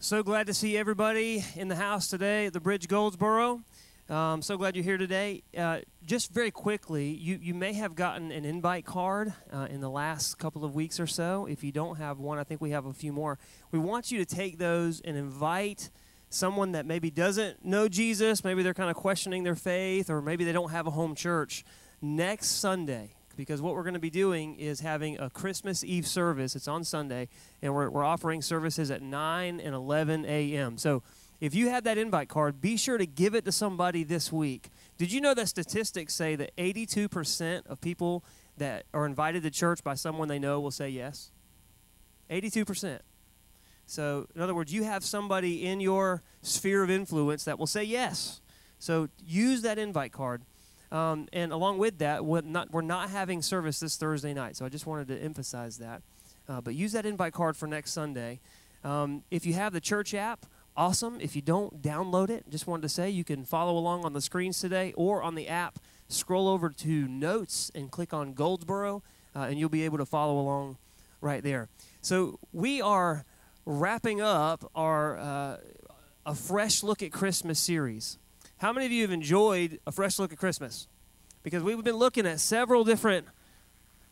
So glad to see everybody in the house today at the Bridge Goldsboro. Um, so glad you're here today. Uh, just very quickly, you, you may have gotten an invite card uh, in the last couple of weeks or so. If you don't have one, I think we have a few more. We want you to take those and invite someone that maybe doesn't know Jesus, maybe they're kind of questioning their faith, or maybe they don't have a home church next Sunday because what we're going to be doing is having a Christmas Eve service. It's on Sunday, and we're, we're offering services at 9 and 11 a.m. So if you have that invite card, be sure to give it to somebody this week. Did you know that statistics say that 82% of people that are invited to church by someone they know will say yes? 82%. So, in other words, you have somebody in your sphere of influence that will say yes. So, use that invite card. Um, and along with that, we're not, we're not, having service this Thursday night. So I just wanted to emphasize that. Uh, but use that invite card for next Sunday. Um, if you have the church app, awesome. If you don't, download it. Just wanted to say you can follow along on the screens today or on the app. Scroll over to Notes and click on Goldsboro, uh, and you'll be able to follow along right there. So we are wrapping up our uh, a fresh look at Christmas series. How many of you have enjoyed a fresh look at Christmas? Because we've been looking at several different,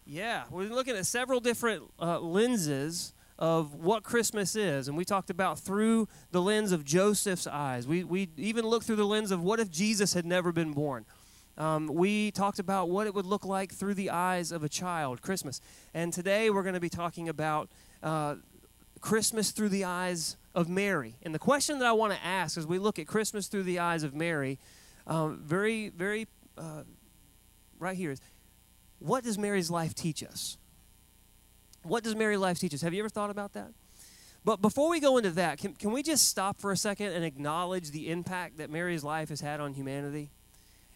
yeah, we've been looking at several different uh, lenses of what Christmas is. And we talked about through the lens of Joseph's eyes. We, we even looked through the lens of what if Jesus had never been born. Um, we talked about what it would look like through the eyes of a child, Christmas. And today we're going to be talking about uh, Christmas through the eyes of Mary. And the question that I want to ask as we look at Christmas through the eyes of Mary, um, very, very uh, right here is what does Mary's life teach us? What does Mary's life teach us? Have you ever thought about that? But before we go into that, can, can we just stop for a second and acknowledge the impact that Mary's life has had on humanity?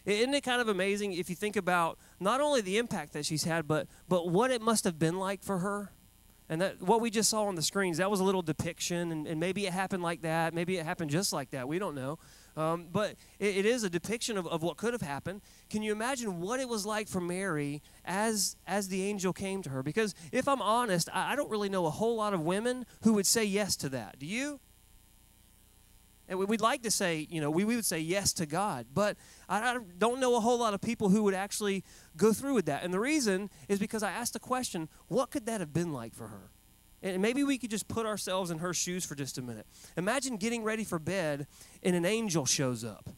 Isn't it kind of amazing if you think about not only the impact that she's had, but, but what it must have been like for her? And that what we just saw on the screens, that was a little depiction, and, and maybe it happened like that. Maybe it happened just like that. We don't know. Um, but it, it is a depiction of, of what could have happened. Can you imagine what it was like for Mary as, as the angel came to her? Because if I'm honest, I, I don't really know a whole lot of women who would say yes to that. Do you? And we'd like to say, you know, we, we would say yes to God, but I, don't know a whole lot of people who would actually go through with that. And the reason is because I asked the question, what could that have been like for her? And maybe we could just put ourselves in her shoes for just a minute. Imagine getting ready for bed and an angel shows up.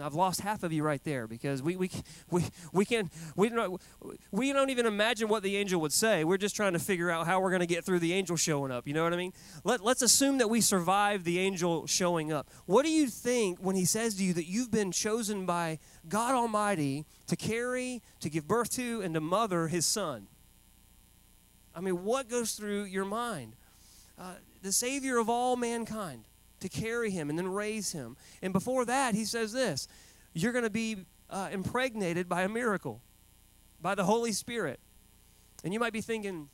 I've lost half of you right there because we, we, we, we, can, we, don't, we don't even imagine what the angel would say. We're just trying to figure out how we're going to get through the angel showing up. You know what I mean? Let, let's assume that we survive the angel showing up. What do you think when he says to you that you've been chosen by God Almighty to carry, to give birth to, and to mother his son? I mean, what goes through your mind? Uh, the Savior of all mankind to carry him and then raise him. And before that, he says this you're going to be uh, impregnated by a miracle, by the Holy Spirit. And you might be thinking,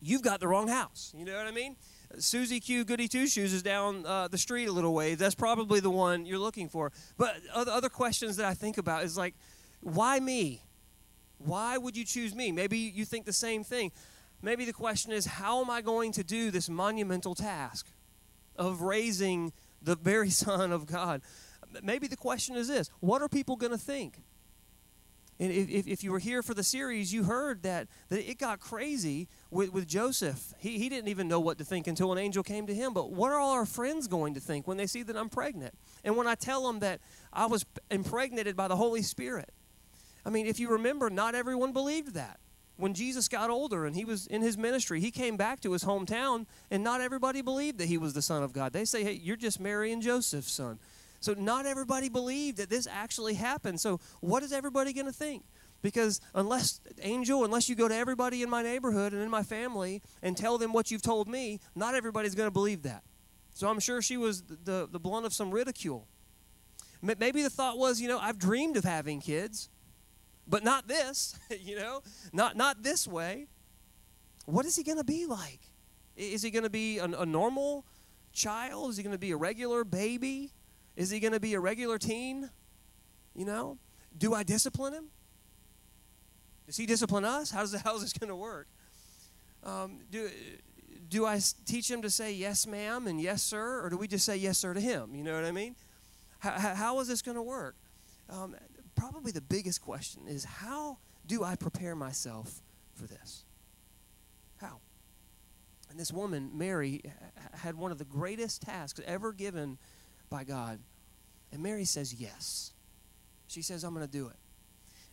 you've got the wrong house. You know what I mean? Susie Q Goody Two Shoes is down uh, the street a little ways. That's probably the one you're looking for. But other, other questions that I think about is like, why me? Why would you choose me? Maybe you think the same thing. Maybe the question is, how am I going to do this monumental task? Of raising the very Son of God. Maybe the question is this what are people going to think? And if, if you were here for the series, you heard that, that it got crazy with, with Joseph. He, he didn't even know what to think until an angel came to him. But what are all our friends going to think when they see that I'm pregnant? And when I tell them that I was impregnated by the Holy Spirit? I mean, if you remember, not everyone believed that when Jesus got older and he was in his ministry, he came back to his hometown, and not everybody believed that he was the Son of God. They say, hey, you're just Mary and Joseph's son. So not everybody believed that this actually happened. So what is everybody going to think? Because unless, Angel, unless you go to everybody in my neighborhood and in my family and tell them what you've told me, not everybody's going to believe that. So I'm sure she was the, the blunt of some ridicule. Maybe the thought was, you know, I've dreamed of having kids but not this, you know, not, not this way. What is he going to be like? Is he going to be a, a normal child? Is he going to be a regular baby? Is he going to be a regular teen? You know, do I discipline him? Does he discipline us? How's, the how's this going to work? Um, do, do I teach him to say yes, ma'am, and yes, sir, or do we just say yes, sir to him? You know what I mean? How, how is this going to work? Um, probably the biggest question is how do I prepare myself for this? How? And this woman, Mary, had one of the greatest tasks ever given by God. And Mary says yes. She says, I'm going to do it.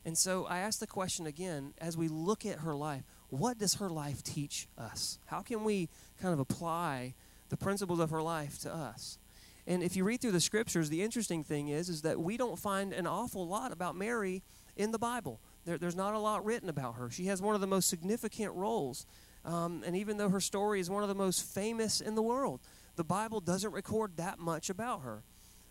And so I ask the question again as we look at her life what does her life teach us? How can we kind of apply the principles of her life to us? And if you read through the scriptures, the interesting thing is, is that we don't find an awful lot about Mary in the Bible. There, there's not a lot written about her. She has one of the most significant roles. Um, and even though her story is one of the most famous in the world, the Bible doesn't record that much about her.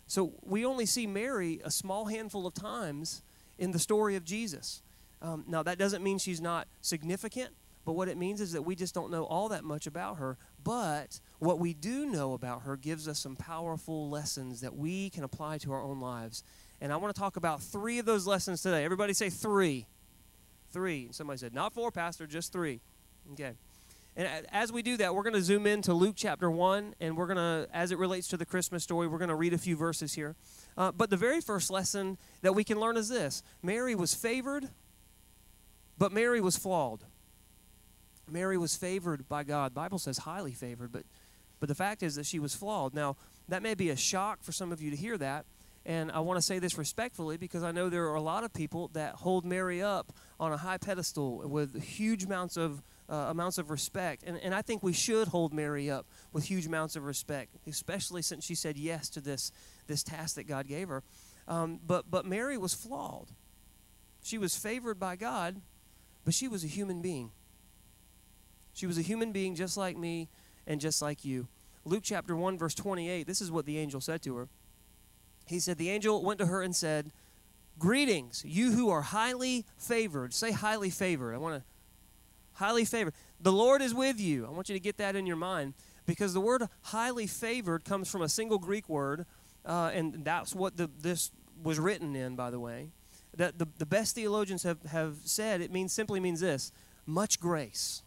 So we only see Mary a small handful of times in the story of Jesus. Um, now, that doesn't mean she's not significant, but what it means is that we just don't know all that much about her. But what we do know about her gives us some powerful lessons that we can apply to our own lives. And I want to talk about three of those lessons today. Everybody say three. Three. Somebody said, not four, Pastor, just three. Okay. And as we do that, we're going to zoom into Luke chapter 1, and we're going to, as it relates to the Christmas story, we're going to read a few verses here. Uh, but the very first lesson that we can learn is this Mary was favored, but Mary was flawed. Mary was favored by God. The Bible says highly favored, but, but the fact is that she was flawed. Now, that may be a shock for some of you to hear that, and I want to say this respectfully because I know there are a lot of people that hold Mary up on a high pedestal with huge amounts of uh, amounts of respect. And, and I think we should hold Mary up with huge amounts of respect, especially since she said yes to this, this task that God gave her. Um, but, but Mary was flawed. She was favored by God, but she was a human being. She was a human being just like me and just like you. Luke chapter 1, verse 28, this is what the angel said to her. He said, The angel went to her and said, Greetings, you who are highly favored. Say highly favored. I want to highly favored. The Lord is with you. I want you to get that in your mind because the word highly favored comes from a single Greek word, uh, and that's what the, this was written in, by the way. That the, the best theologians have, have said it means simply means this much grace.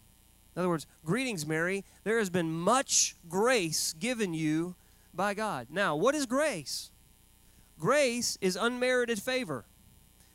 In other words, greetings, Mary. There has been much grace given you by God. Now, what is grace? Grace is unmerited favor.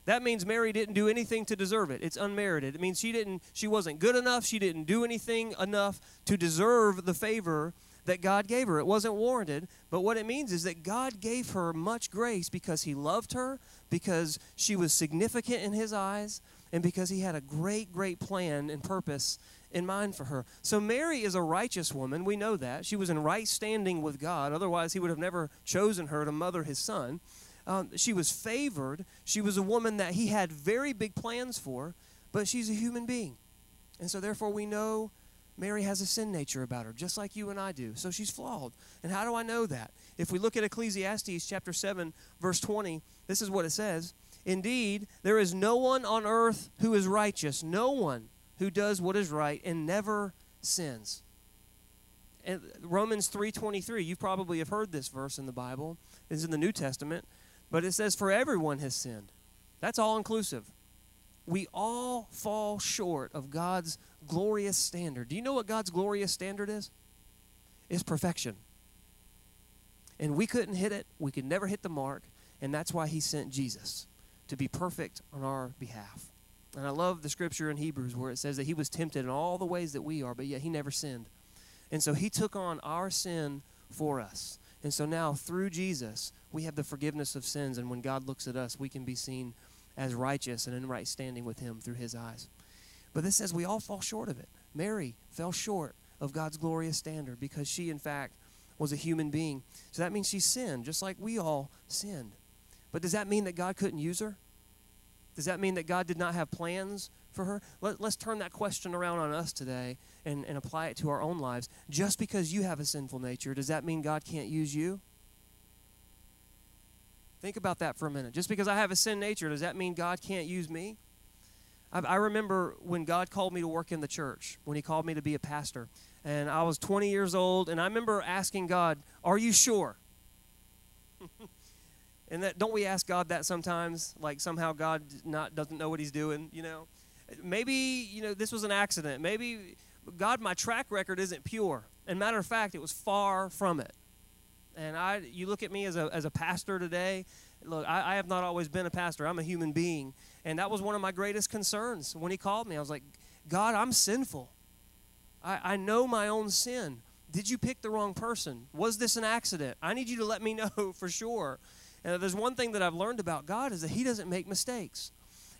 That means Mary didn't do anything to deserve it. It's unmerited. It means she didn't she wasn't good enough, she didn't do anything enough to deserve the favor that God gave her. It wasn't warranted, but what it means is that God gave her much grace because he loved her, because she was significant in his eyes, and because he had a great great plan and purpose in mind for her. So Mary is a righteous woman. We know that. She was in right standing with God. Otherwise, he would have never chosen her to mother his son. Um, she was favored. She was a woman that he had very big plans for, but she's a human being. And so, therefore, we know Mary has a sin nature about her, just like you and I do. So she's flawed. And how do I know that? If we look at Ecclesiastes chapter 7, verse 20, this is what it says Indeed, there is no one on earth who is righteous, no one who does what is right and never sins. And Romans 3:23, you probably have heard this verse in the Bible. It's in the New Testament. But it says, For everyone has sinned. That's all inclusive. We all fall short of God's glorious standard. Do you know what God's glorious standard is? It's perfection. And we couldn't hit it, we could never hit the mark, and that's why He sent Jesus to be perfect on our behalf. And I love the scripture in Hebrews where it says that He was tempted in all the ways that we are, but yet He never sinned. And so He took on our sin for us. And so now, through Jesus, we have the forgiveness of sins. And when God looks at us, we can be seen as righteous and in right standing with Him through His eyes. But this says we all fall short of it. Mary fell short of God's glorious standard because she, in fact, was a human being. So that means she sinned, just like we all sinned. But does that mean that God couldn't use her? Does that mean that God did not have plans for her? Let, us turn that question around on us today and, and apply it to our own lives. Just because you have a sinful nature, does that mean God can't use you? Think about that for a minute. Just because I have a sin nature, does that mean God can't use me? I, I remember when God called me to work in the church, when He called me to be a pastor. And I was 20 years old, and I remember asking God, Are you sure? and that don't we ask God that sometimes? Like somehow God not doesn't know what He's doing, you know? Maybe, you know, this was an accident. Maybe God, my track record isn't pure. And matter of fact, it was far from it. And I, you look at me as a, as a pastor today. Look, I, I have not always been a pastor. I'm a human being. And that was one of my greatest concerns when he called me. I was like, God, I'm sinful. I, I know my own sin. Did you pick the wrong person? Was this an accident? I need you to let me know for sure. And there's one thing that I've learned about God is that He doesn't make mistakes.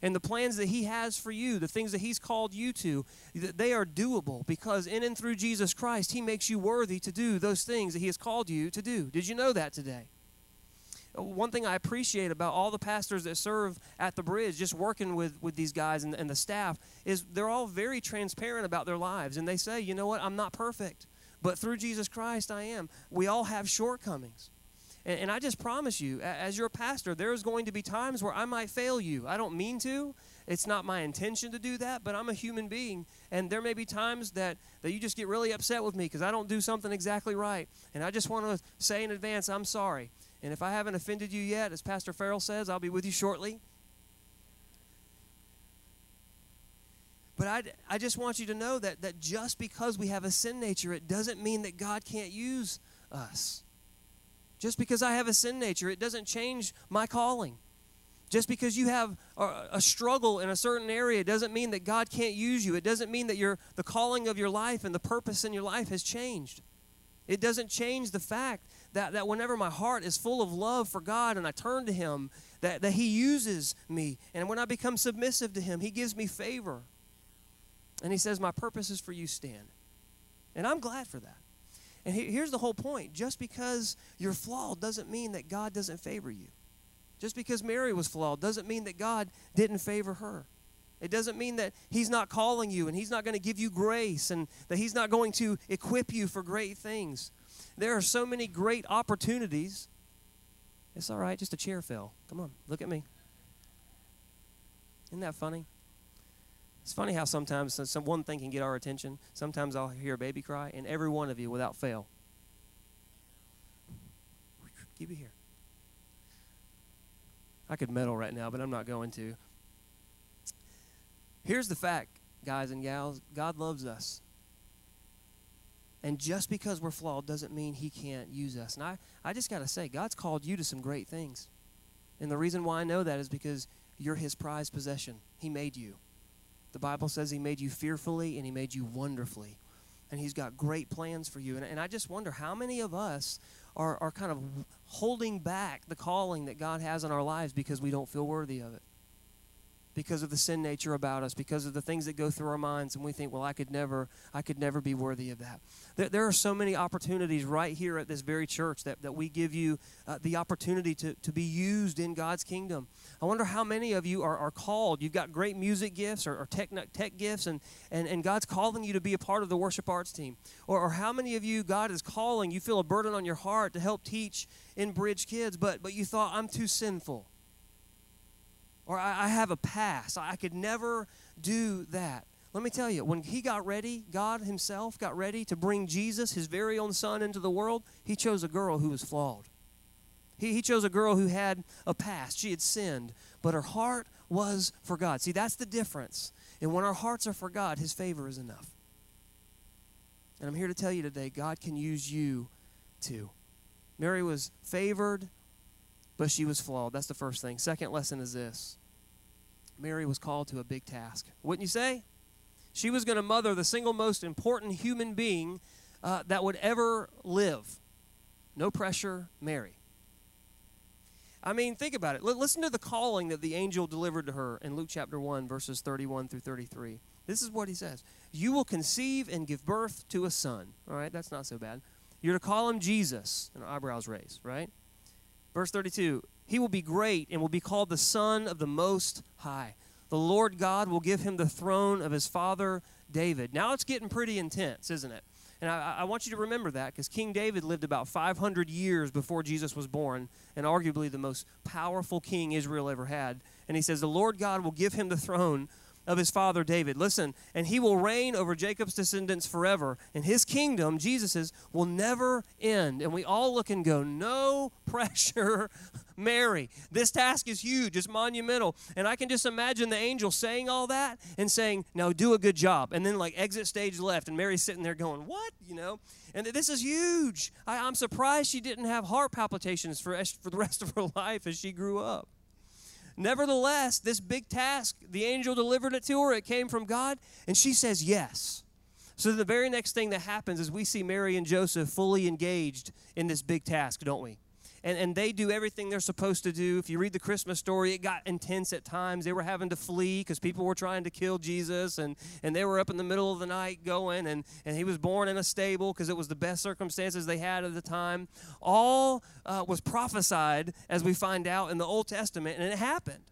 And the plans that He has for you, the things that He's called you to, they are doable because in and through Jesus Christ, He makes you worthy to do those things that He has called you to do. Did you know that today? Uh, one thing I appreciate about all the pastors that serve at the bridge, just working with, with these guys and, and the staff, is they're all very transparent about their lives. And they say, you know what, I'm not perfect, but through Jesus Christ, I am. We all have shortcomings. And, and I just promise you, as your pastor, there's going to be times where I might fail you. I don't mean to. It's not my intention to do that, but I'm a human being. And there may be times that, that you just get really upset with me because I don't do something exactly right. And I just want to say in advance, I'm sorry. And if I haven't offended you yet, as Pastor Farrell says, I'll be with you shortly. But I, I just want you to know that, that just because we have a sin nature, it doesn't mean that God can't use us. Just because I have a sin nature, it doesn't change my calling. Just because you have a, struggle in a certain area doesn't mean that God can't use you. It doesn't mean that your, the calling of your life and the purpose in your life has changed. It doesn't change the fact that, that whenever my heart is full of love for God and I turn to Him, that, that He uses me. And when I become submissive to Him, He gives me favor. And He says, My purpose is for you, stand. And I'm glad for that. And here's the whole point just because you're flawed doesn't mean that God doesn't favor you. Just because Mary was flawed doesn't mean that God didn't favor her. It doesn't mean that He's not calling you and He's not going to give you grace and that He's not going to equip you for great things. There are so many great opportunities. It's all right, just a chair fell. Come on, look at me. Isn't that funny? It's funny how sometimes some one thing can get our attention. Sometimes I'll hear a baby cry, and every one of you, without fail, keep it here. I could meddle right now, but I'm not going to. Here's the fact, guys and gals God loves us. And just because we're flawed doesn't mean He can't use us. And I, I just got to say, God's called you to some great things. And the reason why I know that is because you're His prized possession. He made you. The Bible says He made you fearfully and He made you wonderfully. And He's got great plans for you. And, and I just wonder how many of us are, are kind of holding back the calling that God has in our lives because we don't feel worthy of it because of the sin nature about us, because of the things that go through our minds, and we think, well, I could never, I could never be worthy of that. There, there are so many opportunities right here at this very church that, that we give you uh, the opportunity to, to be used in God's kingdom. I wonder how many of you are, are called. You've got great music gifts or, or tech, tech gifts, and, and, and God's calling you to be a part of the worship arts team. Or, or how many of you, God is calling, you feel a burden on your heart to help teach in Bridge Kids, but, but you thought, I'm too sinful or I, I have a past. I could never do that. Let me tell you, when he got ready, God himself got ready to bring Jesus, his very own son, into the world, he chose a girl who was flawed. He, he chose a girl who had a past. She had sinned, but her heart was for God. See, that's the difference. And when our hearts are for God, his favor is enough. And I'm here to tell you today, God can use you too. Mary was favored, but she was flawed. That's the first thing. Second lesson is this Mary was called to a big task. Wouldn't you say? She was going to mother the single most important human being uh, that would ever live. No pressure, Mary. I mean, think about it. L- listen to the calling that the angel delivered to her in Luke chapter 1, verses 31 through 33. This is what he says You will conceive and give birth to a son. All right, that's not so bad. You're to call him Jesus. And eyebrows raised, right? Verse 32 He will be great and will be called the Son of the Most High. The Lord God will give him the throne of his father David. Now it's getting pretty intense, isn't it? And I, I want you to remember that because King David lived about 500 years before Jesus was born and arguably the most powerful king Israel ever had. And he says, The Lord God will give him the throne of his father David. Listen, and he will reign over Jacob's descendants forever, and his kingdom, Jesus's, will never end. And we all look and go, no pressure, Mary. This task is huge, it's monumental. And I can just imagine the angel saying all that and saying, Now do a good job. And then, like, exit stage left. And Mary's sitting there going, What? You know? And this is huge. I, am surprised she didn't have heart palpitations for, for the rest of her life as she grew up. Nevertheless, this big task, the angel delivered it to her. It came from God. And she says yes. So the very next thing that happens is we see Mary and Joseph fully engaged in this big task, don't we? And, and they do everything they're supposed to do. If you read the Christmas story, it got intense at times. They were having to flee because people were trying to kill Jesus, and, and they were up in the middle of the night going, and, and he was born in a stable because it was the best circumstances they had at the time. All uh, was prophesied, as we find out in the Old Testament, and it happened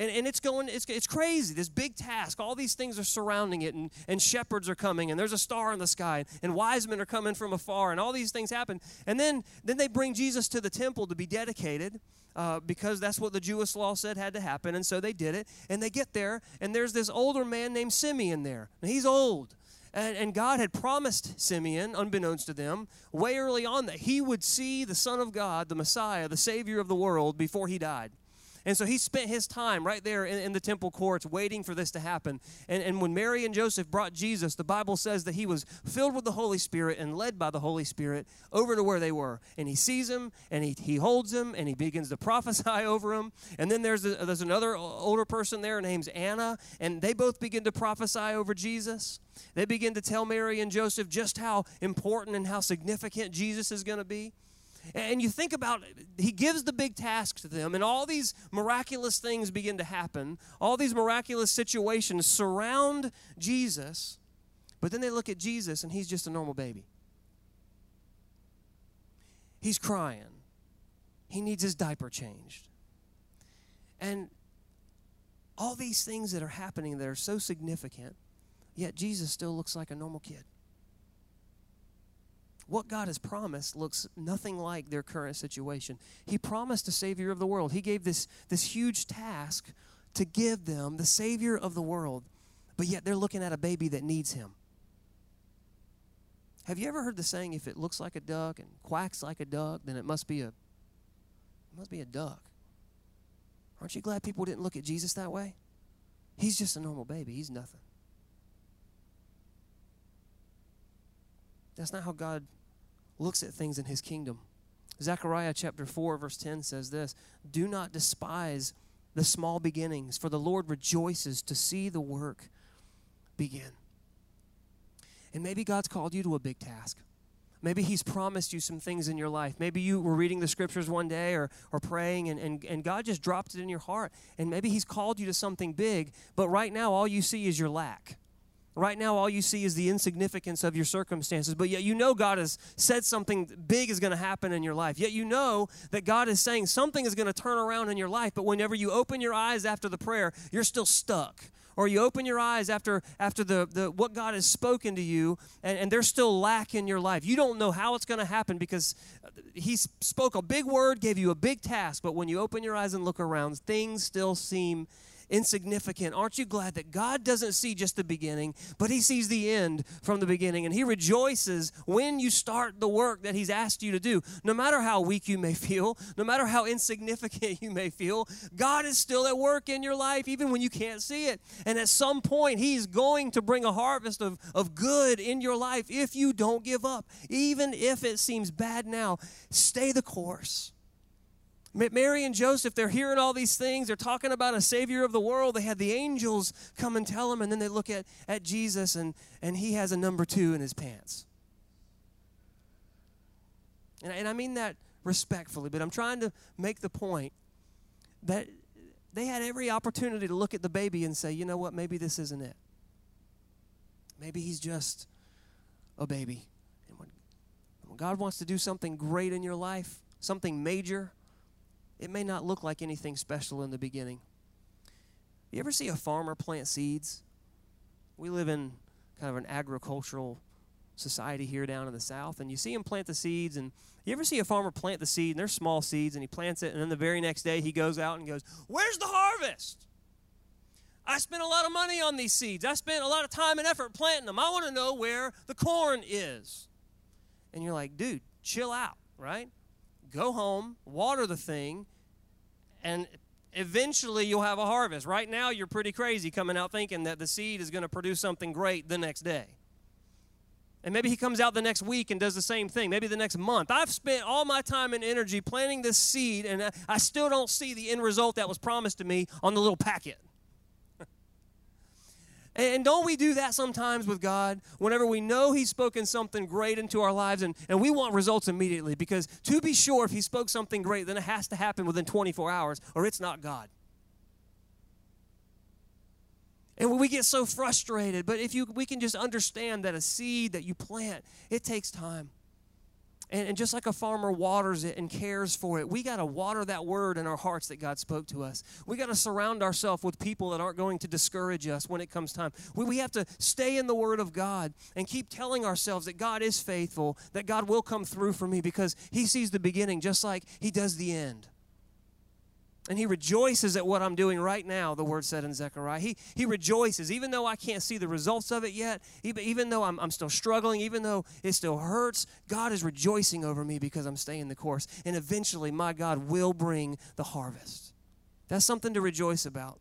and, and it's going it's, it's crazy. This big task. All these things are surrounding it and, and shepherds are coming and there's a star in the sky and wise men are coming from afar and all these things happen. And then then they bring jesus to the temple to be dedicated uh, because that's what the jewish law said had to happen and so they did it. And they get there and there's this older man named simeon there. He's old. And, and, God had promised Simeon, unbeknownst to them, way early on that he would see the Son of God, the Messiah, the Savior of the world, before he died. And so he spent his time right there in, in, the temple courts waiting for this to happen. And, and when Mary and Joseph brought Jesus, the Bible says that he was filled with the Holy Spirit and led by the Holy Spirit over to where they were. And he sees him and he, he holds him and he begins to prophesy over him. And then there's, a, there's another older person there named Anna, and they both begin to prophesy over Jesus. They begin to tell Mary and Joseph just how important and how significant Jesus is going to be. And you think about he gives the big task to them, and all these miraculous things begin to happen. All these miraculous situations surround Jesus, but then they look at Jesus, and he's just a normal baby. He's crying, he needs his diaper changed. And all these things that are happening that are so significant, yet Jesus still looks like a normal kid what God has promised looks nothing like their current situation. He promised a Savior of the world. He gave this, this huge task to give them the Savior of the world, but yet they're looking at a baby that needs Him. Have you ever heard the saying, if it looks like a duck and quacks like a duck, then it must be a, it must be a duck? Aren't you glad people didn't look at Jesus that way? He's just a normal baby, he's nothing. That's not how God looks at things in his kingdom. Zechariah chapter 4, verse 10 says this Do not despise the small beginnings, for the Lord rejoices to see the work begin. And maybe God's called you to a big task. Maybe He's promised you some things in your life. Maybe you were reading the scriptures one day or, or praying, and, and, and God just dropped it in your heart. And maybe He's called you to something big, but right now all you see is your lack. Right now, all you see is the insignificance of your circumstances, but yet you know God has said something big is going to happen in your life. Yet you know that God is saying something is going to turn around in your life, but whenever you open your eyes after the prayer, you're still stuck. Or you open your eyes after, after the, the, what God has spoken to you, and, and there's still lack in your life. You don't know how it's going to happen because uh, He spoke a big word, gave you a big task, but when you open your eyes and look around, things still seem insignificant. Aren't you glad that God doesn't see just the beginning, but He sees the end from the beginning? And He rejoices when you start the work that He's asked you to do. No matter how weak you may feel, no matter how insignificant you may feel, God is still at work in your life, even when you can't see it. And at some point, He's going to bring a harvest of, of good in your life if you don't give up. Even if it seems bad now, stay the course. Mary and Joseph, they're hearing all these things. They're talking about a Savior of the world. They had the angels come and tell them, and then they look at, at Jesus, and, and he has a number two in his pants. And, and I mean that respectfully, but I'm trying to make the point that they had every opportunity to look at the baby and say, you know what, maybe this isn't it. Maybe he's just a baby. And when, when God wants to do something great in your life, something major, it may not look like anything special in the beginning. You ever see a farmer plant seeds? We live in kind of an agricultural society here down in the south, and you see him plant the seeds. And you ever see a farmer plant the seed, and they're small seeds, and he plants it, and then the very next day he goes out and goes, Where's the harvest? I spent a lot of money on these seeds. I spent a lot of time and effort planting them. I want to know where the corn is. And you're like, dude, chill out, right? Go home, water the thing, and eventually you'll have a harvest. Right now, you're pretty crazy coming out thinking that the seed is going to produce something great the next day. And maybe he comes out the next week and does the same thing, maybe the next month. I've spent all my time and energy planting this seed, and I still don't see the end result that was promised to me on the little packet. And don't we do that sometimes with God? Whenever we know He's spoken something great into our lives and, and we want results immediately, because to be sure, if He spoke something great, then it has to happen within 24 hours or it's not God. And we get so frustrated, but if you we can just understand that a seed that you plant, it takes time. And, and just like a farmer waters it and cares for it, we got to water that word in our hearts that God spoke to us. We got to surround ourselves with people that aren't going to discourage us when it comes time. We, we have to stay in the word of God and keep telling ourselves that God is faithful, that God will come through for me because he sees the beginning just like he does the end. And he rejoices at what I'm doing right now, the word said in Zechariah. He, he rejoices, even though I can't see the results of it yet, even, even though I'm, I'm still struggling, even though it still hurts, God is rejoicing over me because I'm staying the course. And eventually, my God will bring the harvest. That's something to rejoice about.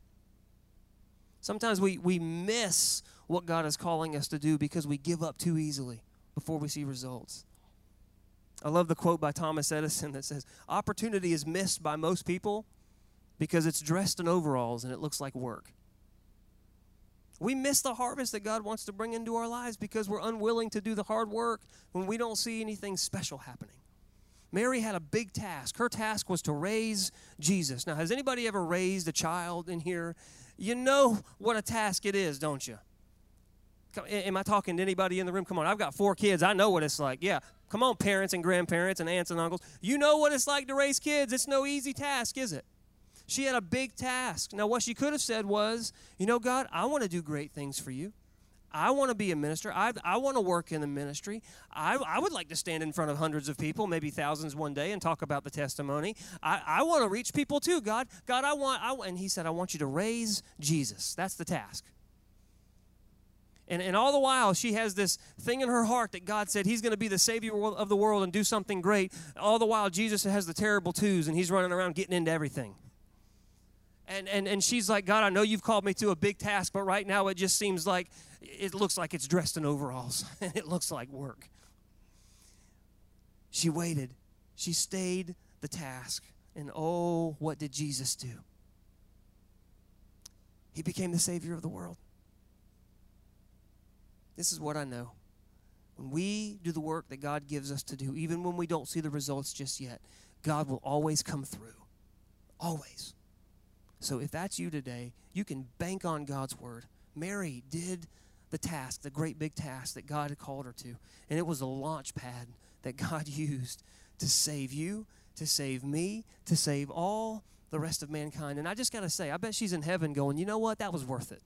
Sometimes we, we miss what God is calling us to do because we give up too easily before we see results. I love the quote by Thomas Edison that says, Opportunity is missed by most people because it's dressed in overalls and it looks like work. We miss the harvest that God wants to bring into our lives because we're unwilling to do the hard work when we don't see anything special happening. Mary had a big task. Her task was to raise Jesus. Now, has anybody ever raised a child in here? You know what a task it is, don't you? Am I talking to anybody in the room? Come on, I've got four kids. I know what it's like. Yeah, come on, parents and grandparents and aunts and uncles. You know what it's like to raise kids. It's no easy task, is it? She had a big task. Now, what she could have said was, You know, God, I want to do great things for you. I want to be a minister. I, I want to work in the ministry. I, I would like to stand in front of hundreds of people, maybe thousands one day, and talk about the testimony. I, I want to reach people too, God. God, I want, I, and he said, I want you to raise Jesus. That's the task. And, and all the while, she has this thing in her heart that God said He's going to be the Savior of the world and do something great. All the while, Jesus has the terrible twos and He's running around getting into everything. And, and, and she's like, God, I know you've called me to a big task, but right now it just seems like it looks like it's dressed in overalls and it looks like work. She waited. She stayed the task. And oh, what did Jesus do? He became the Savior of the world. This is what I know. When we do the work that God gives us to do, even when we don't see the results just yet, God will always come through. Always. So if that's you today, you can bank on God's word. Mary did the task, the great big task that God had called her to. And it was a launch pad that God used to save you, to save me, to save all the rest of mankind. And I just got to say, I bet she's in heaven going, you know what? That was worth it.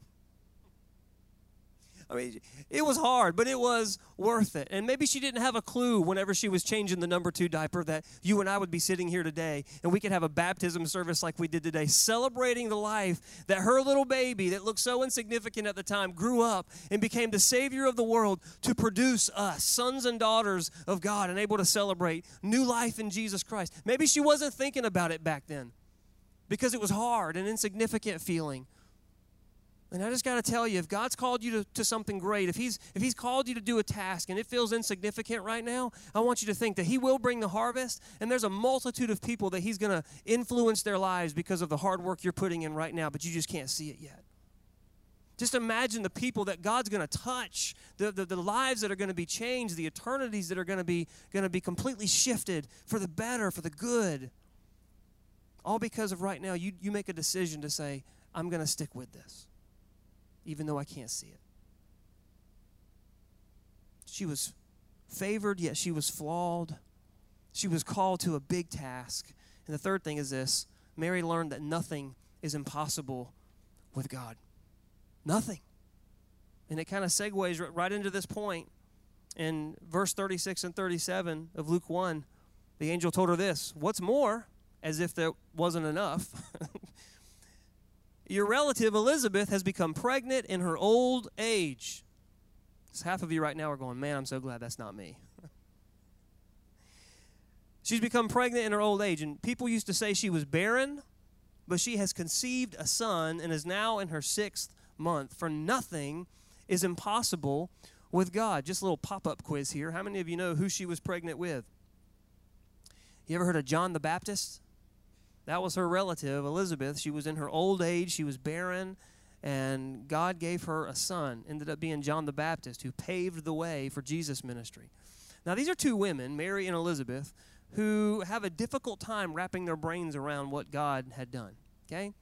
I mean, it was hard, but it was worth it. And maybe she didn't have a clue whenever she was changing the number two diaper that you and I would be sitting here today and we could have a baptism service like we did today, celebrating the life that her little baby that looked so insignificant at the time grew up and became the Savior of the world to produce us, sons and daughters of God, and able to celebrate new life in Jesus Christ. Maybe she wasn't thinking about it back then because it was hard and insignificant feeling. And I just got to tell you, if God's called you to, to something great, if he's, if he's called you to do a task and it feels insignificant right now, I want you to think that He will bring the harvest. And there's a multitude of people that He's going to influence their lives because of the hard work you're putting in right now, but you just can't see it yet. Just imagine the people that God's going to touch, the, the, the, lives that are going to be changed, the eternities that are going to be going to be completely shifted for the better, for the good. All because of right now, you, you make a decision to say, I'm going to stick with this even though I can't see it. She was favored, yet she was flawed. She was called to a big task. And the third thing is this Mary learned that nothing is impossible with God. Nothing. And it kind of segues right into this point. In verse 36 and 37 of Luke 1, the angel told her this What's more, as if there wasn't enough, Your relative Elizabeth has become pregnant in her old age. So half of you right now are going, Man, I'm so glad that's not me. She's become pregnant in her old age. And people used to say she was barren, but she has conceived a son and is now in her sixth month. For nothing is impossible with God. Just a little pop up quiz here. How many of you know who she was pregnant with? You ever heard of John the Baptist? That was her relative, Elizabeth. She was in her old age, she was barren, and God gave her a son. Ended up being John the Baptist, who paved the way for Jesus' ministry. Now, these are two women, Mary and Elizabeth, who have a difficult time wrapping their brains around what God had done. Okay?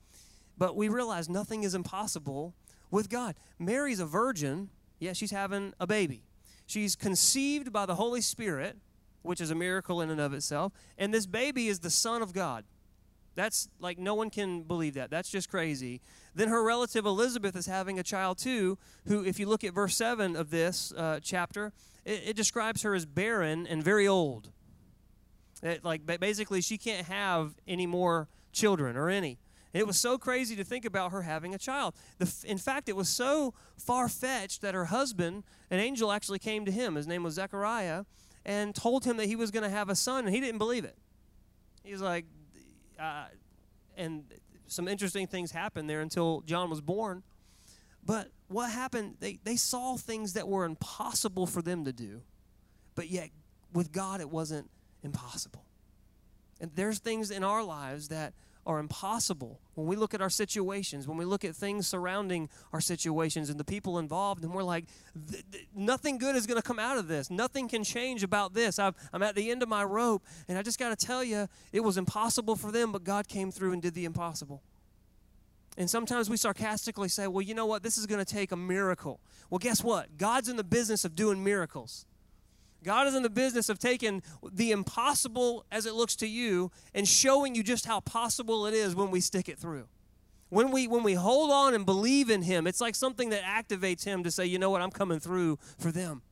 But we realize nothing is impossible with God. Mary's a virgin, yeah, she's having a baby. She's conceived by the Holy Spirit, which is a miracle in and of itself, and this baby is the Son of God. That's like no one can believe that. That's just crazy. Then her relative Elizabeth is having a child too, who, if you look at verse 7 of this uh, chapter, it, it, describes her as barren and very old. It, like basically, she can't have any more children or any. It was so crazy to think about her having a child. The, in fact, it was so far fetched that her husband, an angel, actually came to him. His name was Zechariah, and told him that he was going to have a son, and he didn't believe it. He was like, uh, and some interesting things happened there until John was born. But what happened, they, they saw things that were impossible for them to do, but yet with God it wasn't impossible. And there's things in our lives that are impossible when we look at our situations, when we look at things surrounding our situations and the people involved, and we're like, nothing good is going to come out of this. Nothing can change about this. i am at the end of my rope, and I just got to tell you, it was impossible for them, but God came through and did the impossible. And sometimes we sarcastically say, well, you know what? This is going to take a miracle. Well, guess what? God's in the business of doing miracles. God is in the business of taking the impossible as it looks to you and showing you just how possible it is when we stick it through. When we when we hold on and believe in him, it's like something that activates him to say, "You know what? I'm coming through for them."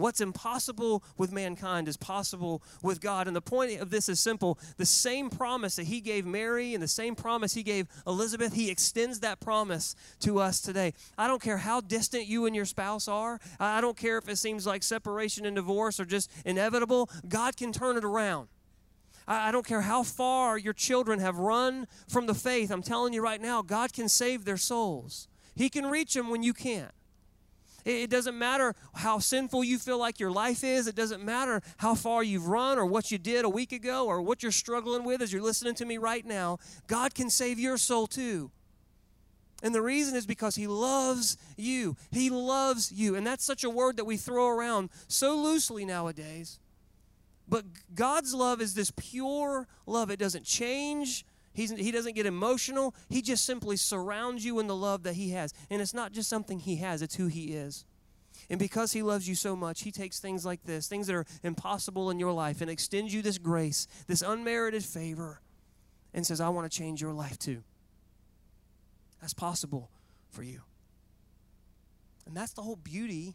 What's impossible with mankind is possible with God. And the point of this is simple. The same promise that He gave Mary and the same promise He gave Elizabeth, He extends that promise to us today. I don't care how distant you and your spouse are, I don't care if it seems like separation and divorce are just inevitable. God can turn it around. I don't care how far your children have run from the faith. I'm telling you right now, God can save their souls. He can reach them when you can't. It doesn't matter how sinful you feel like your life is. It doesn't matter how far you've run or what you did a week ago or what you're struggling with as you're listening to me right now. God can save your soul too. And the reason is because He loves you. He loves you. And that's such a word that we throw around so loosely nowadays. But God's love is this pure love. It doesn't change, He's, he doesn't get emotional. He just simply surrounds you in the love that He has. And it's not just something He has, it's who He is. And because He loves you so much, He takes things like this, things that are impossible in your life, and extends you this grace, this unmerited favor, and says, I want to change your life too. That's possible for you. And that's the whole beauty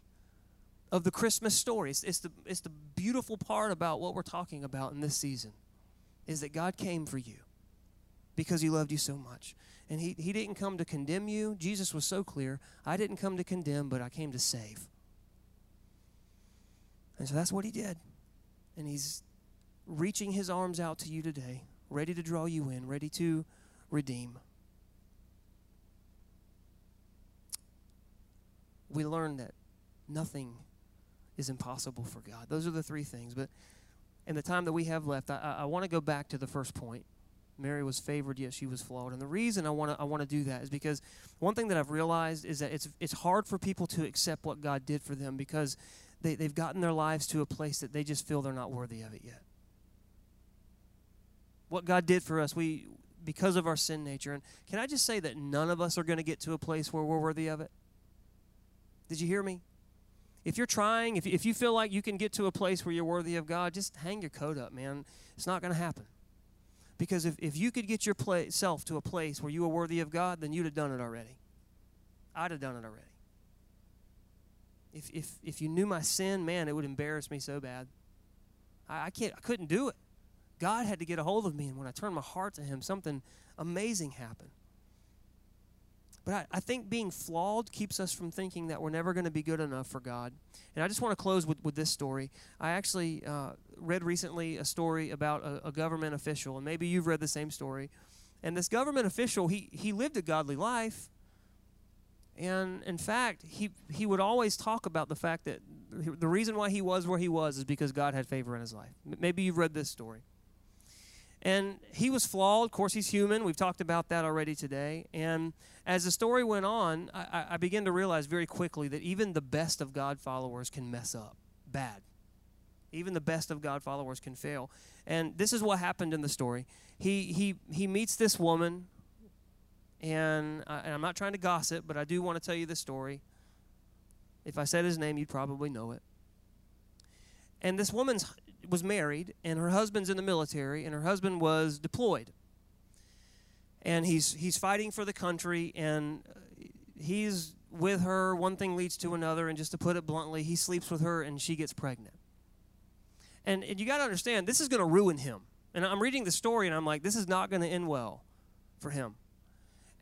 of the Christmas story. It's, it's, the, it's the beautiful part about what we're talking about in this season is that God came for you because he loved you so much. And he, he didn't come to condemn you. Jesus was so clear. I didn't come to condemn, but I came to save. And so that's what he did. And he's reaching his arms out to you today, ready to draw you in, ready to redeem. We learn that nothing is impossible for God. Those are the three things. But in the time that we have left, I, I want to go back to the first point Mary was favored, yet she was flawed. And the reason I want to I want to do that is because one thing that I've realized is that it's it's hard for people to accept what God did for them because they, they've gotten their lives to a place that they just feel they're not worthy of it yet. What God did for us, we because of our sin nature. And can I just say that none of us are going to get to a place where we're worthy of it? Did you hear me? If you're trying, if, if you feel like you can get to a place where you're worthy of God, just hang your coat up, man. It's not going to happen. Because if, if you could get yourself to a place where you were worthy of God, then you'd have done it already. I'd have done it already. If, if, if you knew my sin, man, it would embarrass me so bad. I, I, can't, I couldn't do it. God had to get a hold of me, and when I turned my heart to Him, something amazing happened. But I, I think being flawed keeps us from thinking that we're never going to be good enough for God. And I just want to close with, with this story. I actually uh, read recently a story about a, a government official, and maybe you've read the same story. And this government official, he, he lived a godly life. And in fact, he, he would always talk about the fact that the reason why he was where he was is because God had favor in his life. Maybe you've read this story. And he was flawed. Of course, he's human. We've talked about that already today. And as the story went on, I, I began to realize very quickly that even the best of God followers can mess up bad. Even the best of God followers can fail. And this is what happened in the story. He, he, he meets this woman, and, I, and I'm not trying to gossip, but I do want to tell you the story. If I said his name, you'd probably know it. And this woman was married, and her husband's in the military, and her husband was deployed. And he's, he's fighting for the country, and uh, he's with her. One thing leads to another, and just to put it bluntly, he sleeps with her, and she gets pregnant. And, and you got to understand, this is going to ruin him. And I'm reading the story, and I'm like, this is not going to end well for him.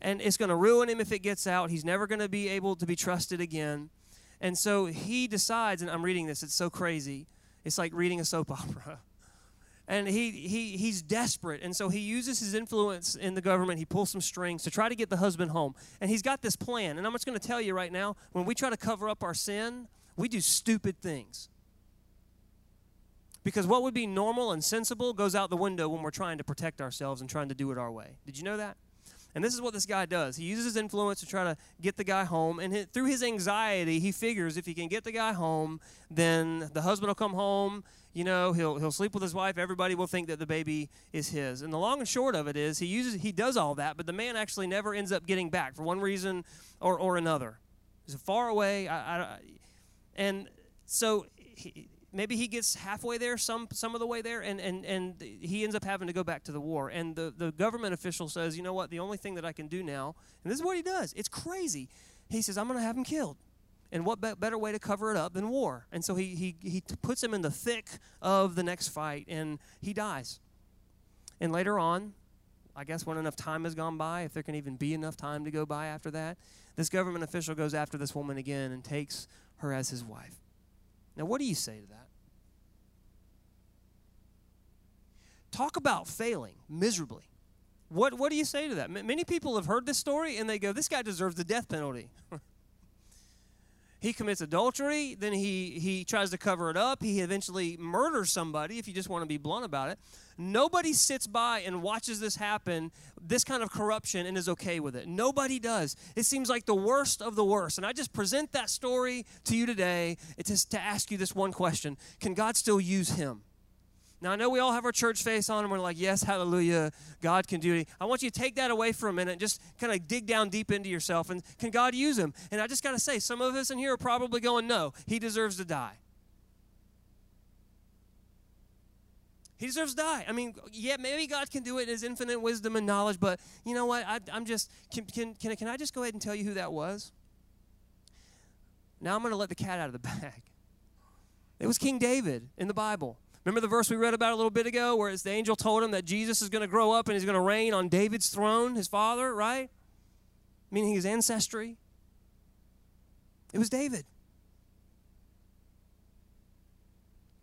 And it's going to ruin him if it gets out. He's never going to be able to be trusted again. And so he decides, and I'm reading this, it's so crazy. It's like reading a soap opera. And he, he, he's desperate. And so he uses his influence in the government. He pulls some strings to try to get the husband home. And he's got this plan. And I'm just going to tell you right now when we try to cover up our sin, we do stupid things. Because what would be normal and sensible goes out the window when we're trying to protect ourselves and trying to do it our way. Did you know that? And this is what this guy does. He uses his influence to try to get the guy home. And through his anxiety, he figures if he can get the guy home, then the husband will come home. You know, he'll, he'll sleep with his wife. Everybody will think that the baby is his. And the long and short of it is he uses he does all that, but the man actually never ends up getting back for one reason or, or another. He's far away. I, I, and so he, maybe he gets halfway there, some some of the way there, and, and, and he ends up having to go back to the war. And the, the government official says, you know what, the only thing that I can do now, and this is what he does, it's crazy. He says, I'm going to have him killed. And what be- better way to cover it up than war? And so he, he, he puts him in the thick of the next fight, and he dies. And later on, I guess when enough time has gone by, if there can even be enough time to go by after that, this government official goes after this woman again and takes her as his wife. Now, what do you say to that? Talk about failing miserably. What, what do you say to that? M- many people have heard this story and they go, This guy deserves the death penalty. he commits adultery, then he, he tries to cover it up. He eventually murders somebody, if you just want to be blunt about it. Nobody sits by and watches this happen, this kind of corruption, and is okay with it. Nobody does. It seems like the worst of the worst. And I just present that story to you today It's just to ask you this one question Can God still use him? Now, I know we all have our church face on and we're like, yes, hallelujah, God can do it. I want you to take that away for a minute and just kind of dig down deep into yourself and can God use him? And I just got to say, some of us in here are probably going, no, he deserves to die. He deserves to die. I mean, yeah, maybe God can do it in his infinite wisdom and knowledge, but you know what? I, am just, can, can, can, can I just go ahead and tell you who that was? Now I'm going to let the cat out of the bag. It was King David in the Bible. Remember the verse we read about a little bit ago where the angel told him that Jesus is going to grow up and he's going to reign on David's throne, his father, right? Meaning his ancestry. It was David.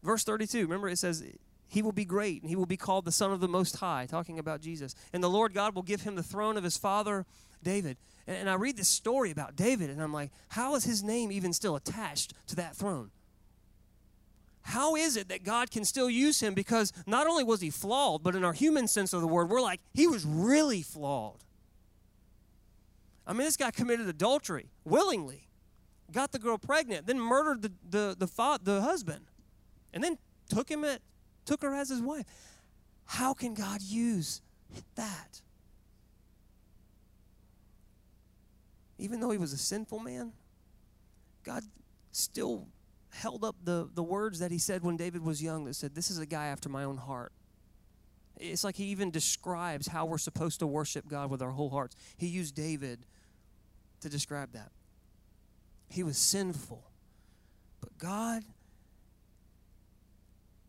Verse 32, remember it says, He will be great and he will be called the Son of the Most High, talking about Jesus. And the Lord God will give him the throne of his father David. And, and I read this story about David and I'm like, how is his name even still attached to that throne? How is it that God can still use him? Because not only was he flawed, but in our human sense of the word, we're like, he was really flawed. I mean, this guy committed adultery willingly, got the girl pregnant, then murdered the, the, the, fa- the husband, and then took him at, took her as his wife. How can God use that? Even though he was a sinful man, God still held up the, the words that he said when David was young that said, This is a guy after my own heart. It's like he even describes how we're supposed to worship God with our whole hearts. He used David to describe that. He was sinful, but God,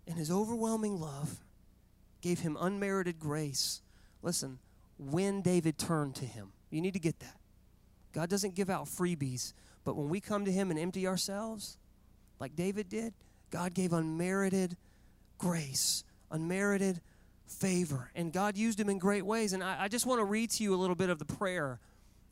in his overwhelming love, gave him unmerited grace. Listen, when David turned to him, you need to get that. God doesn't give out freebies, but when we come to him and empty ourselves, like David did, God gave unmerited grace, unmerited favor. And God used him in great ways. And I, I just want to read to you a little bit of the prayer.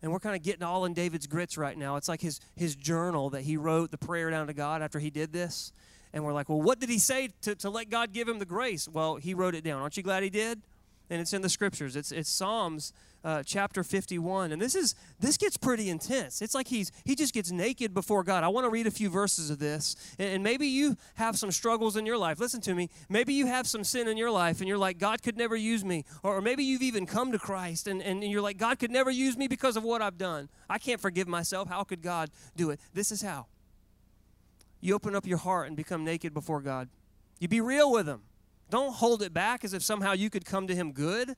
And we're kind of getting all in David's grits right now. It's like his, his journal that he wrote the prayer down to God after he did this. And we're like, well, what did he say to, to let God give him the grace? Well, he wrote it down. Aren't you glad he did? And it's in the scriptures. It's, it's Psalms uh, chapter 51 and this is this gets pretty intense. It's like he's he just gets naked before god. I want to read a few verses of this and, and, maybe you have some struggles in your life. Listen to me. Maybe you have some sin in your life and you're like god could never use me. Or, or maybe you've even come to christ and, and you're like god could never use me because of what i've done. I can't forgive myself. How could god do it? This is how. You open up your heart and become naked before god. You be real with him. Don't hold it back as if somehow you could come to him good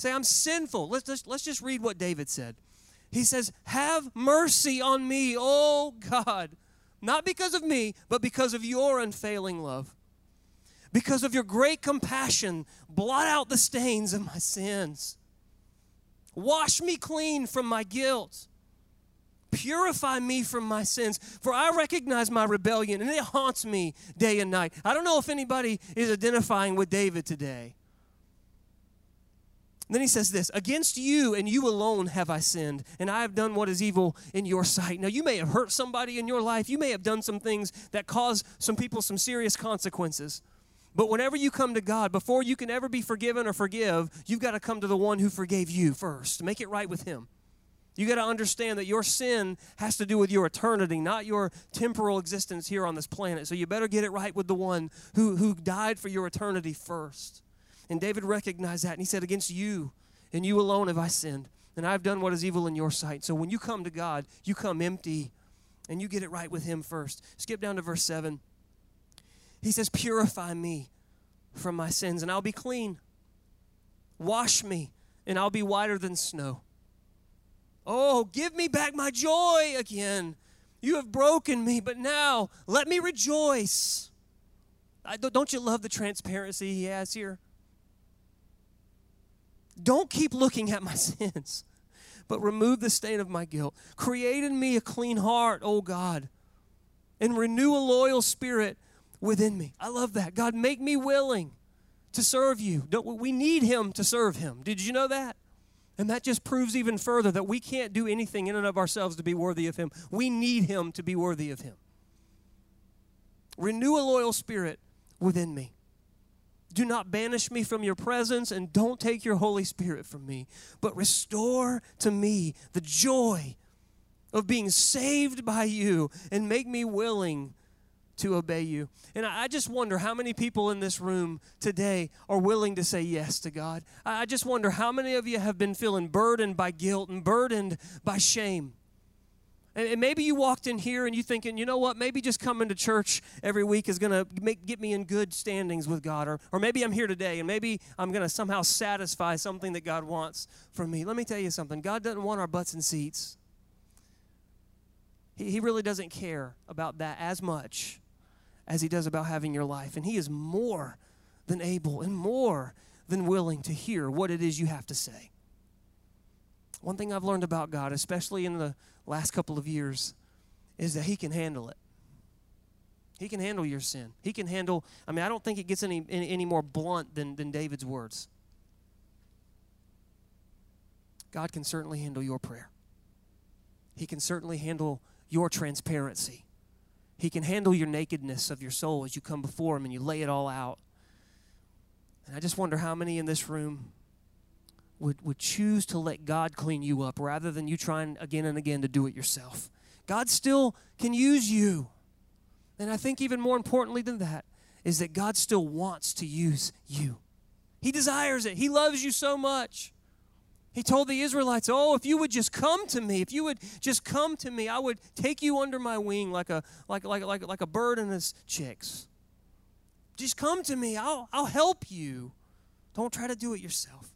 Say, I'm sinful. Let's, let's, just read what David said. He says, Have mercy on me, oh God. Not because of me, but because of your unfailing love. Because of your great compassion, blot out the stains of my sins. Wash me clean from my guilt. Purify me from my sins, for I recognize my rebellion and it haunts me day and night. I don't know if anybody is identifying with David today. And then he says this Against you and you alone have I sinned, and I have done what is evil in your sight. Now, you may have hurt somebody in your life. You may have done some things that cause some people some serious consequences. But whenever you come to God, before you can ever be forgiven or forgive, you've got to come to the one who forgave you first. Make it right with Him. You got to understand that your sin has to do with your eternity, not your temporal existence here on this planet. So you better get it right with the one who, who died for your eternity first. And David recognized that and he said, Against you and you alone have I sinned, and I've done what is evil in your sight. So when you come to God, you come empty and you get it right with Him first. Skip down to verse 7. He says, Purify me from my sins, and I'll be clean. Wash me, and I'll be whiter than snow. Oh, give me back my joy again. You have broken me, but now let me rejoice. I, don't you love the transparency he has here? Don't keep looking at my sins, but remove the stain of my guilt. Create in me a clean heart, O God, and renew a loyal spirit within me. I love that. God, make me willing to serve you. Don't, we need Him to serve Him. Did you know that? And that just proves even further that we can't do anything in and of ourselves to be worthy of Him. We need Him to be worthy of Him. Renew a loyal spirit within me. Do not banish me from your presence and don't take your Holy Spirit from me, but restore to me the joy of being saved by you and make me willing to obey you. And I just wonder how many people in this room today are willing to say yes to God. I just wonder how many of you have been feeling burdened by guilt and burdened by shame. And, maybe you walked in here and you thinking, you know what, maybe just coming to church every week is going to get me in good standings with God. Or, or maybe I'm here today and maybe I'm going to somehow satisfy something that God wants from me. Let me tell you something God doesn't want our butts and seats. He, he really doesn't care about that as much as He does about having your life. And He is more than able and more than willing to hear what it is you have to say. One thing I've learned about God, especially in the last couple of years, is that He can handle it. He can handle your sin. He can handle, I mean, I don't think it gets any, any, any more blunt than, than David's words. God can certainly handle your prayer. He can certainly handle your transparency. He can handle your nakedness of your soul as you come before Him and you lay it all out. And I just wonder how many in this room would, would choose to let God clean you up rather than you trying again and again to do it yourself. God still can use you. And I think even more importantly than that is that God still wants to use you. He desires it. He loves you so much. He told the Israelites, "Oh, if you would just come to me, if you would just come to me, I would take you under my wing like a like like like like a bird and its chicks. Just come to me. I'll I'll help you. Don't try to do it yourself."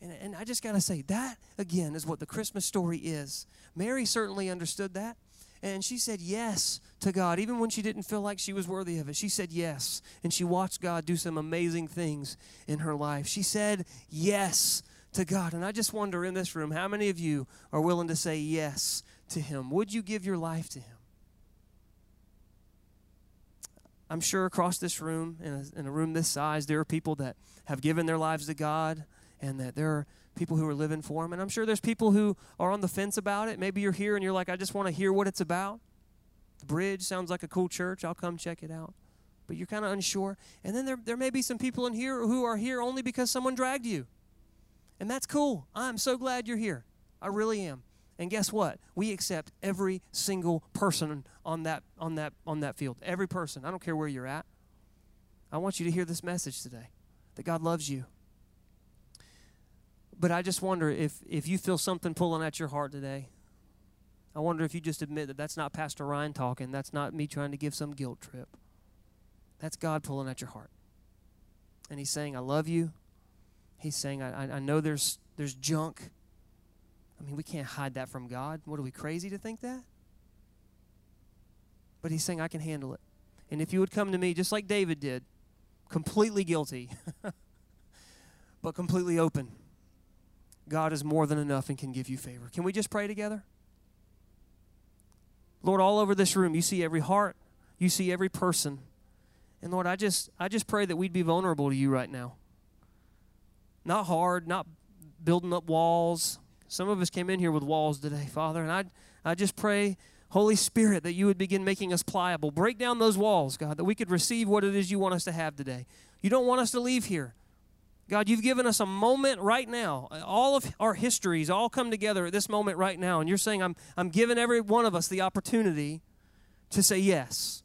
And, and I just got to say, that again is what the Christmas story is. Mary certainly understood that. And she said yes to God, even when she didn't feel like she was worthy of it. She said yes. And she watched God do some amazing things in her life. She said yes to God. And I just wonder in this room, how many of you are willing to say yes to Him? Would you give your life to Him? I'm sure across this room, in a, in a room this size, there are people that have given their lives to God and that there are people who are living for Him. And I'm sure there's people who are on the fence about it. Maybe you're here and you're like, I just want to hear what it's about. The bridge sounds like a cool church. I'll come check it out. But you're kind of unsure. And then there, there may be some people in here who are here only because someone dragged you. And that's cool. I'm so glad you're here. I really am. And guess what? We accept every single person on that on that on that field. Every person. I don't care where you're at. I want you to hear this message today that God loves you. But I just wonder if if you feel something pulling at your heart today. I wonder if you just admit that that's not Pastor Ryan talking. That's not me trying to give some guilt trip. That's God pulling at your heart. And He's saying, I love you. He's saying, I, I know there's, there's junk I mean, we can't hide that from God. What are we crazy to think that? But he's saying, I can handle it. And if you would come to me just like David did, completely guilty, but completely open, God is more than enough and can give you favor. Can we just pray together? Lord, all over this room, you see every heart, you see every person. And Lord, I just I just pray that we'd be vulnerable to you right now. Not hard, not building up walls, some of us came in here with walls today, Father, and I, I just pray, Holy Spirit, that you would begin making us pliable. Break down those walls, God, that we could receive what it is you want us to have today. You don't want us to leave here. God, you've given us a moment right now. All of our histories all come together at this moment right now. And you're saying, I'm, I'm giving every one of us the opportunity to say yes.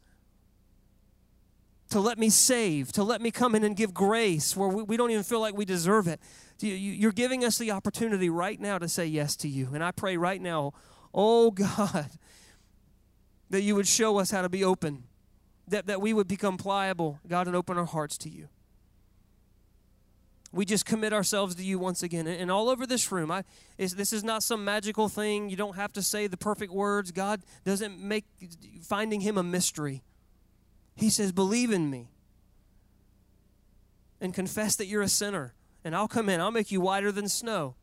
To let me save, to let me come in and give grace where we, we don't even feel like we deserve it. You're giving us the opportunity right now to say yes to you. And I pray right now, oh God, that you would show us how to be open, that, that we would become pliable, God, and open our hearts to you. We just commit ourselves to you once again. And, all over this room, I, this is not some magical thing. You don't have to say the perfect words. God doesn't make finding Him a mystery. He says, Believe in me and confess that you're a sinner and I'll come in. I'll make you whiter than snow.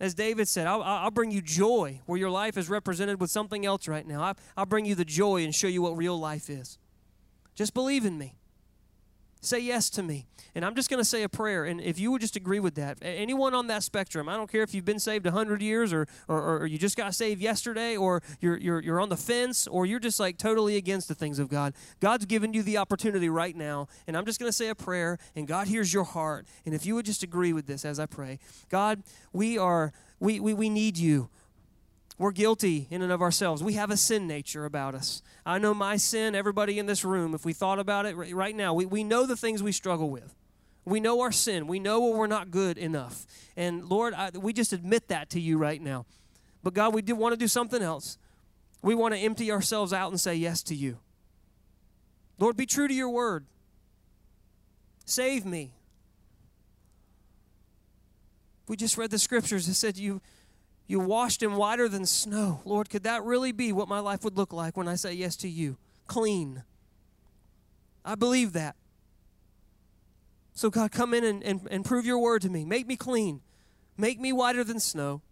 As David said, I'll, I'll bring you joy where your life is represented with something else right now. I'll, I'll bring you the joy and show you what real life is. Just believe in me. Say yes to me. And I'm just going to say a prayer. And if you would just agree with that, anyone on that spectrum, I don't care if you've been saved 100 years or, or, or you just got saved yesterday or you're, you're, you're on the fence or you're just like totally against the things of God, God's given you the opportunity right now. And I'm just going to say a prayer, and God hears your heart. And if you would just agree with this as I pray, God, we are, we, we, we need you. We're guilty in and of ourselves. We have a sin nature about us. I know my sin, everybody in this room, if we thought about it right now, we, we know the things we struggle with. We know our sin. We know when we're not good enough. And Lord, I, we just admit that to you right now. But God, we do want to do something else. We want to empty ourselves out and say yes to you. Lord, be true to your word. Save me. We just read the scriptures that said you you washed him whiter than snow. Lord, could that really be what my life would look like when I say yes to you? Clean. I believe that. So, God, come in and, and, and prove your word to me. Make me clean. Make me whiter than snow,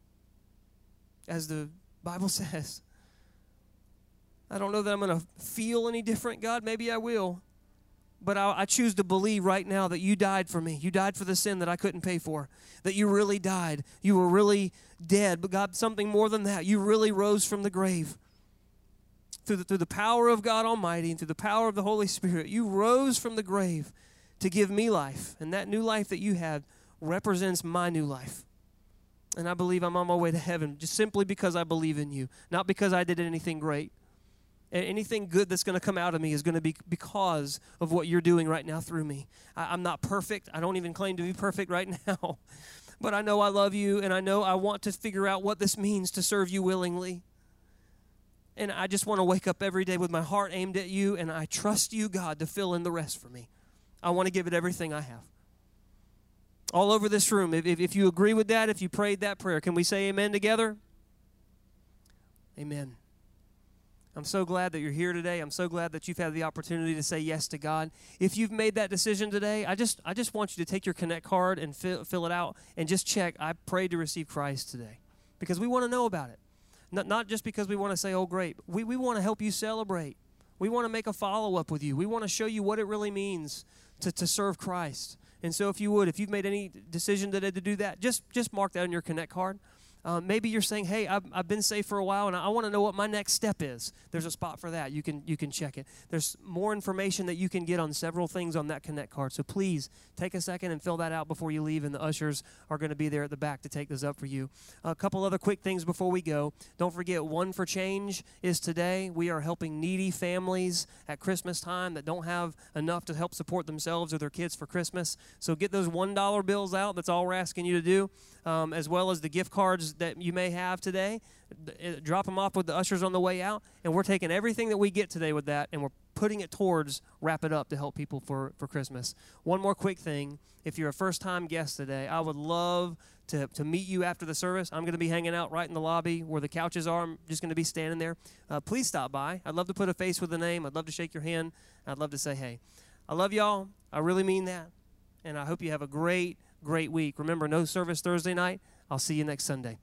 as the Bible says. I don't know that I'm going to feel any different, God. Maybe I will. But I, I, choose to believe right now that you died for me. You died for the sin that I couldn't pay for. That you really died. You were really dead. But God, something more than that. You really rose from the grave. Through the, through the power of God Almighty and through the power of the Holy Spirit, you rose from the grave to give me life. And that new life that you had represents my new life. And I believe I'm on my way to heaven just simply because I believe in you, not because I did anything great anything good that's going to come out of me is going to be because of what you're doing right now through me. I, am not perfect. I don't even claim to be perfect right now. but I know I love you, and I know I want to figure out what this means to serve you willingly. And I just want to wake up every day with my heart aimed at you, and I trust you, God, to fill in the rest for me. I want to give it everything I have. All over this room, if, if, if you agree with that, if you prayed that prayer, can we say amen together? Amen. I'm so glad that you're here today. I'm so glad that you've had the opportunity to say yes to God. If you've made that decision today, I just I just want you to take your connect card and fill, fill it out and just check I prayed to receive Christ today. Because we want to know about it. Not, not just because we want to say, oh, great. We, we want to help you celebrate We want to make a follow up with you. We want to show you what it really means to, to serve Christ. And so, if you would, if you've made any decision today to do that, just just mark that on your Connect card. Uh, maybe you're saying, "Hey, I've, I've been saved for a while, and I, want to know what my next step is." There's a spot for that. You can you can check it. There's more information that you can get on several things on that Connect card. So please take a second and fill that out before you leave, and the ushers are going to be there at the back to take those up for you. A couple other quick things before we go. Don't forget, One for Change is today. We are helping needy families at Christmas time that don't have enough to help support themselves or their kids for Christmas. So get those one dollar bills out. That's all we're asking you to do, um, as well as the gift cards that you may have today. Uh, drop them off with the ushers on the way out, and we're taking everything that we get today with that, and we're putting it towards wrap it up to help people for, for Christmas. One more quick thing. If you're a first time guest today, I would love to, to meet you after the service. I'm going to be hanging out right in the lobby where the couches are. I'm just going to be standing there. Uh, please stop by. I'd love to put a face with a name. I'd love to shake your hand. I'd love to say hey. I love y'all. I really mean that. And I hope you have a great, great week. Remember, no service Thursday night. I'll see you next Sunday.